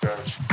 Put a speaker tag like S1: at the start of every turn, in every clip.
S1: Gotcha.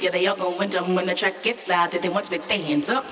S1: yeah, they
S2: all going dumb when the track gets loud. They want to
S3: put their hands up.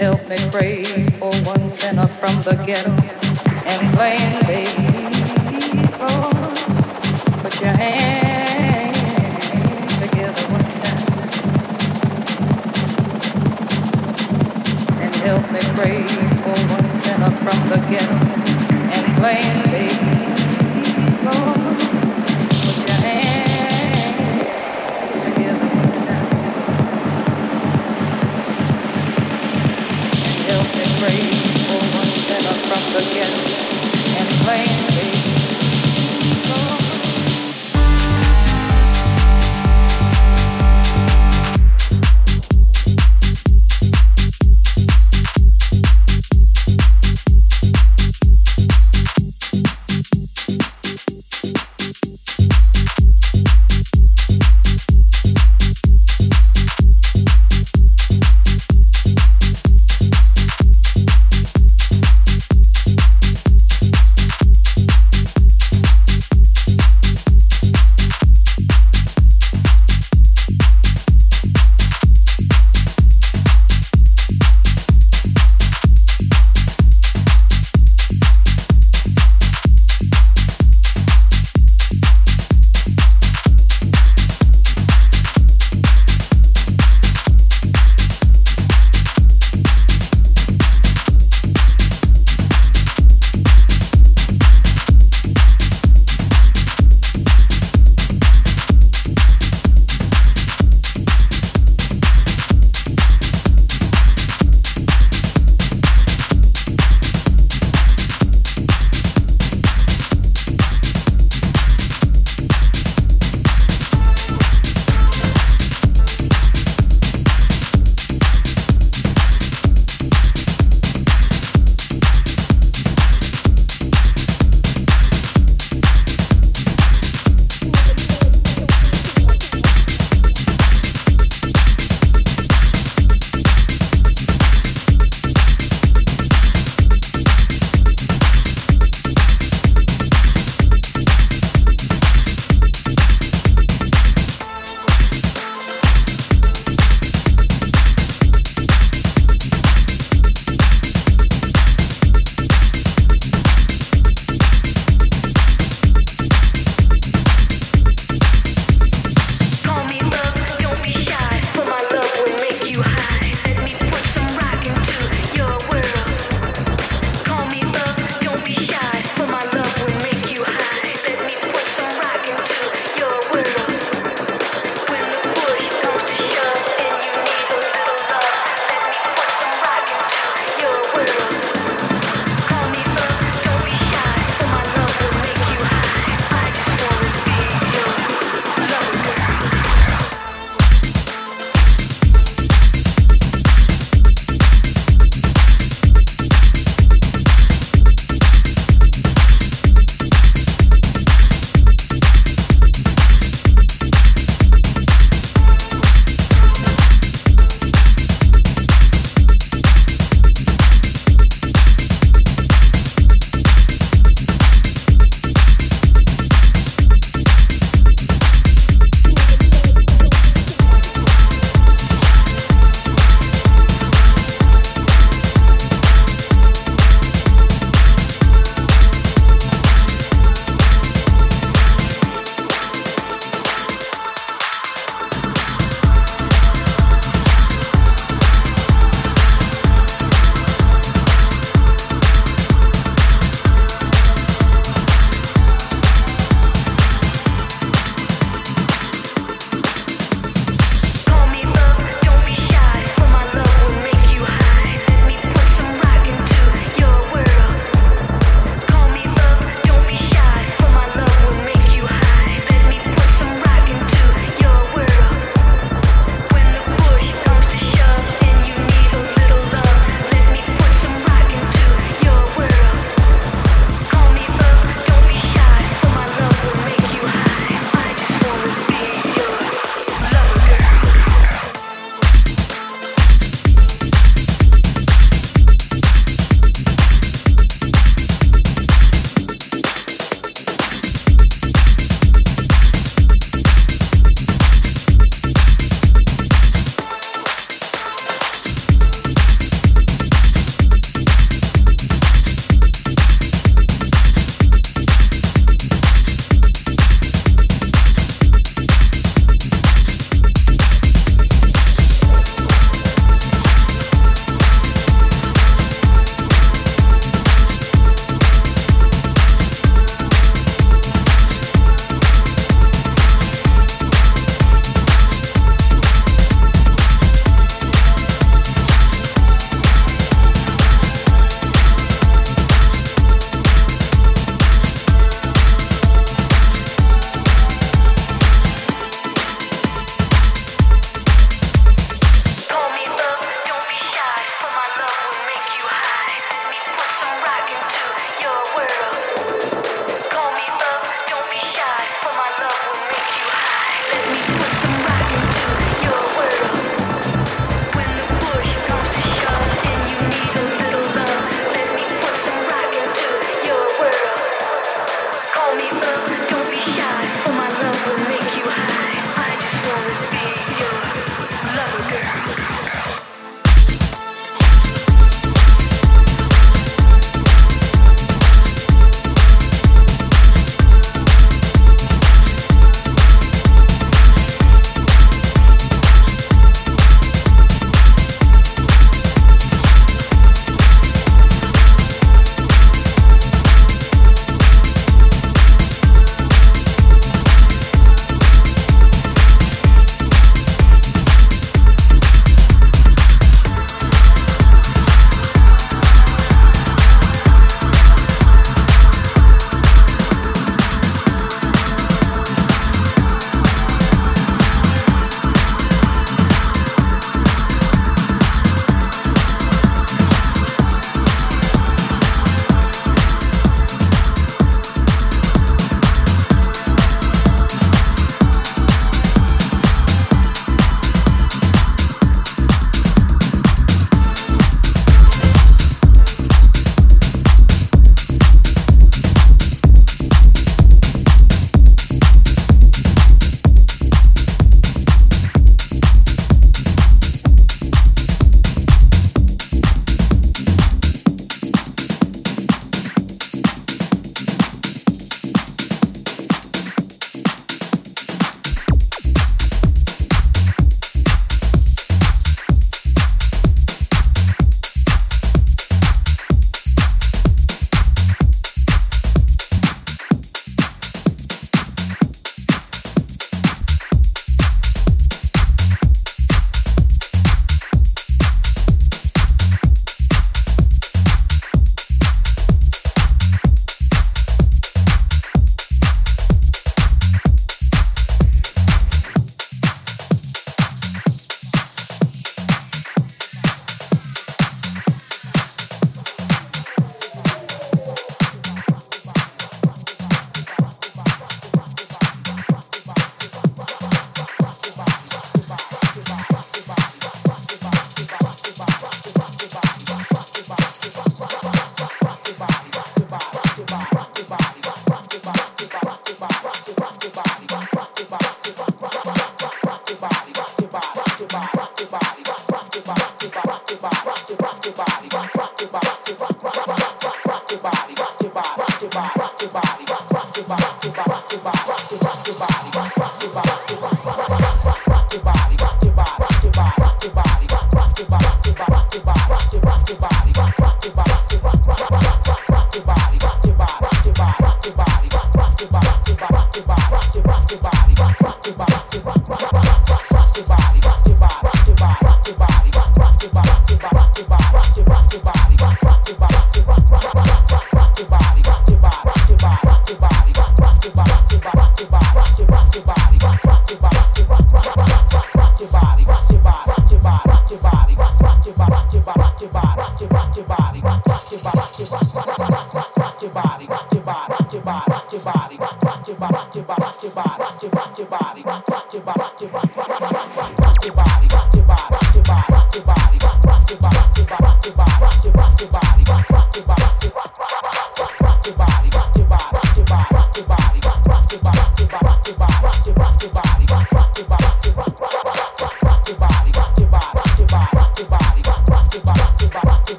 S3: help me pray for one sinner from the ghetto and blame baby. Oh, put your hands together one time and help me pray for one sinner from the ghetto and blame baby. Oh, afraid, almost ever from the and playing.